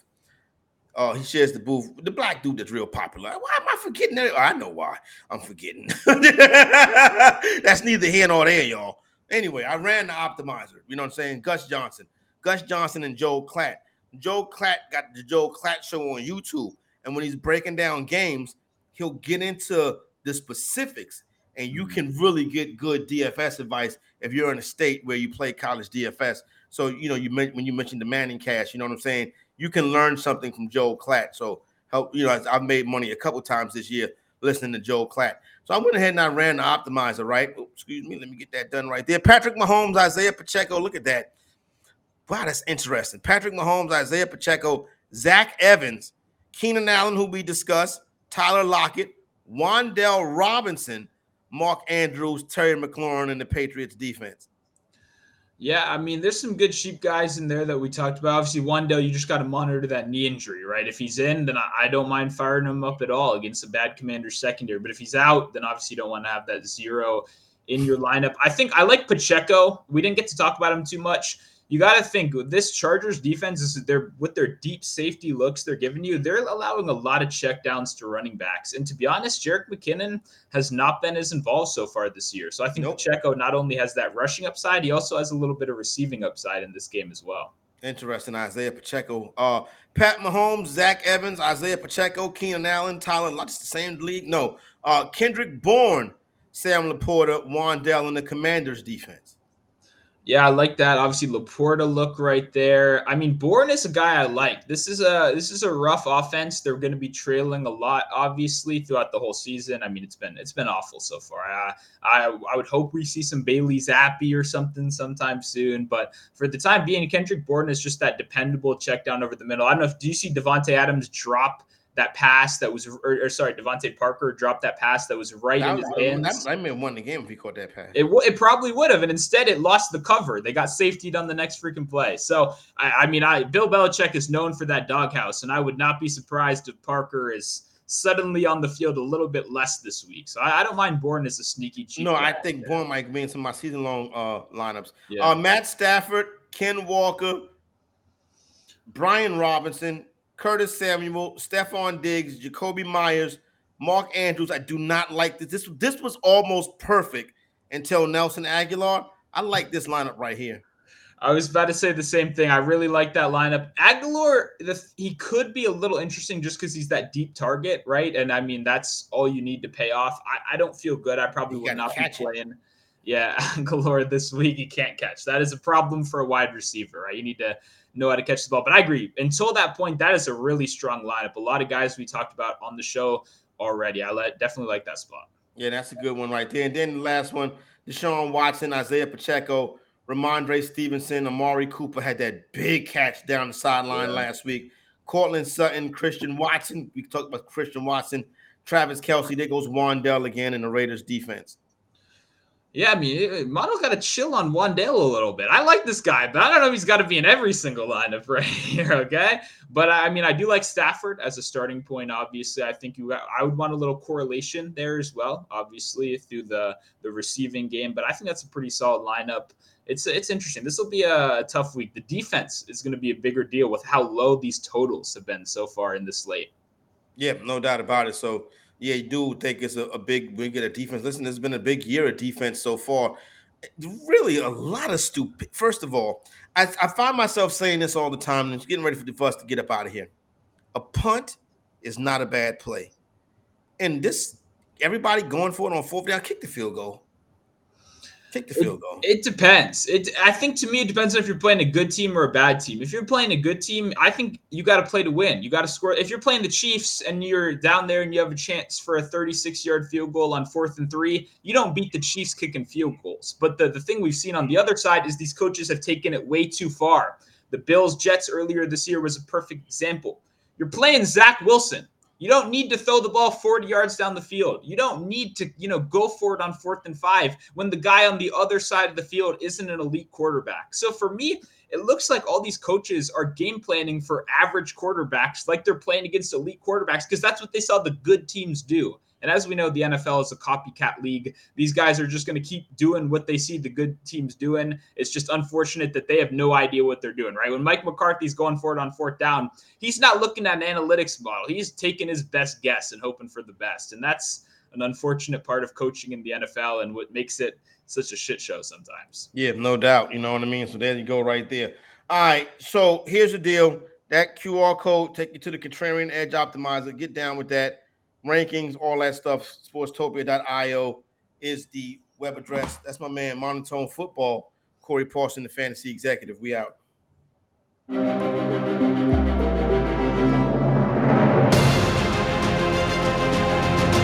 Uh, he shares the booth. The black dude that's real popular. Why am I forgetting that? Oh, I know why. I'm forgetting. that's neither here nor there, y'all. Anyway, I ran the optimizer. You know what I'm saying? Gus Johnson, Gus Johnson, and Joe Klatt. Joe Klatt got the Joe Klatt show on YouTube, and when he's breaking down games, he'll get into the specifics and you mm-hmm. can really get good DFS advice if you're in a state where you play college DFS. So you know, you when you mentioned the Manning cash, you know what I'm saying. You can learn something from Joe Klatt. So help you know, I've made money a couple times this year listening to Joe Klatt. So I went ahead and I ran the optimizer. Right? Oh, excuse me. Let me get that done right there. Patrick Mahomes, Isaiah Pacheco. Look at that. Wow, that's interesting. Patrick Mahomes, Isaiah Pacheco, Zach Evans, Keenan Allen, who we discussed, Tyler Lockett, Wan'Dale Robinson, Mark Andrews, Terry McLaurin, and the Patriots defense. Yeah, I mean, there's some good sheep guys in there that we talked about. Obviously, Wan'Dale, you just got to monitor that knee injury, right? If he's in, then I don't mind firing him up at all against a bad commander secondary. But if he's out, then obviously you don't want to have that zero in your lineup. I think I like Pacheco. We didn't get to talk about him too much you got to think this Chargers defense is they're with their deep safety looks they're giving you, they're allowing a lot of checkdowns to running backs. And to be honest, Jerick McKinnon has not been as involved so far this year. So I think nope. Pacheco not only has that rushing upside, he also has a little bit of receiving upside in this game as well. Interesting, Isaiah Pacheco. Uh, Pat Mahomes, Zach Evans, Isaiah Pacheco, Keenan Allen, Tyler, just the same league. No, uh, Kendrick Bourne, Sam LaPorta, Wan'Dale, and the Commanders defense. Yeah, I like that. Obviously, LaPorta look right there. I mean, Bourne is a guy I like. This is a this is a rough offense. They're going to be trailing a lot, obviously, throughout the whole season. I mean, it's been it's been awful so far. I I, I would hope we see some Bailey Zappe or something sometime soon. But for the time being, Kendrick Bourne is just that dependable check down over the middle. I don't know if do you see Davante Adams drop that pass that was, or, or sorry, DeVante Parker dropped that pass that was right that, in his hands. That, that may have won the game if he caught that pass. It, it probably would have, and instead it lost the cover. They got safety on the next freaking play. So I, I mean, I Bill Belichick is known for that doghouse, and I would not be surprised if Parker is suddenly on the field a little bit less this week. So I, I don't mind Bourne as a sneaky cheat. No, I think Bourne might be in some of my season long uh, lineups. Yeah. Uh, Matt Stafford, Ken Walker, Brian Robinson, Curtis Samuel, Stefon Diggs, Jakobi Meyers, Mark Andrews. I do not like this. This this was almost perfect until Nelson Agholor. I like this lineup right here. I was about to say the same thing. I really like that lineup. Aguilar, the, he could be a little interesting just because he's that deep target, right? And I mean, that's all you need to pay off. I, I don't feel good. I probably you would not be playing. It. Yeah, Agholor this week, he can't catch. That is a problem for a wide receiver, right? You need to know how to catch the ball. But I agree. Until that point, that is a really strong lineup. A lot of guys we talked about on the show already. I let, definitely like that spot. Yeah, that's a good one right there. And then the last one, Deshaun Watson, Isaiah Pacheco, Rhamondre Stevenson, Amari Cooper had that big catch down the sideline yeah. last week. Courtland Sutton, Christian Watson. We talked about Christian Watson, Travis Kelce. There goes Wan'Dale again in the Raiders defense. Yeah, I mean, Mono's got to chill on Wan'Dale a little bit. I like this guy, but I don't know if he's got to be in every single lineup right here. Okay, but I mean, I do like Stafford as a starting point. Obviously, I think you, I would want a little correlation there as well. Obviously, through the the receiving game, but I think that's a pretty solid lineup. It's it's interesting. This will be a tough week. The defense is going to be a bigger deal with how low these totals have been so far in the slate. Yeah, no doubt about it. So yeah, you do think it's a, a big we get a defense. Listen, there's been a big year of defense so far. Really, a lot of stupid. First of all, I, I find myself saying this all the time, and it's getting ready for, for us to get up out of here. A punt is not a bad play, and this everybody going for it on fourth down, kick the field goal. Take the field goal. It, it, depends. It I think to me it depends on if you're playing a good team or a bad team. If you're playing a good team, I think you got to play to win. You got to score. If you're playing the Chiefs and you're down there and you have a chance for a 36 yard field goal on fourth and three, you don't beat the Chiefs kicking field goals. But the, the thing we've seen on the other side is these coaches have taken it way too far. The Bills Jets earlier this year was a perfect example. You're playing Zach Wilson. You don't need to throw the ball 40 yards down the field. You don't need to, you know, go for it on fourth and five when the guy on the other side of the field isn't an elite quarterback. So for me, it looks like all these coaches are game planning for average quarterbacks, like they're playing against elite quarterbacks, because that's what they saw the good teams do. And as we know, the NFL is a copycat league. These guys are just going to keep doing what they see the good teams doing. It's just unfortunate that they have no idea what they're doing, right? When Mike McCarthy's going for it on fourth down, he's not looking at an analytics model. He's taking his best guess and hoping for the best. And that's an unfortunate part of coaching in the NFL and what makes it such a shit show sometimes. Yeah, no doubt. You know what I mean? So there you go, right there. All right. So here's the deal. That QR code take you to the Contrarian Edge Optimizer. Get down with that rankings, all that stuff. Sportstopia.io is the web address. That's my man, Monotone Football, Corey Parson, the fantasy executive. We out.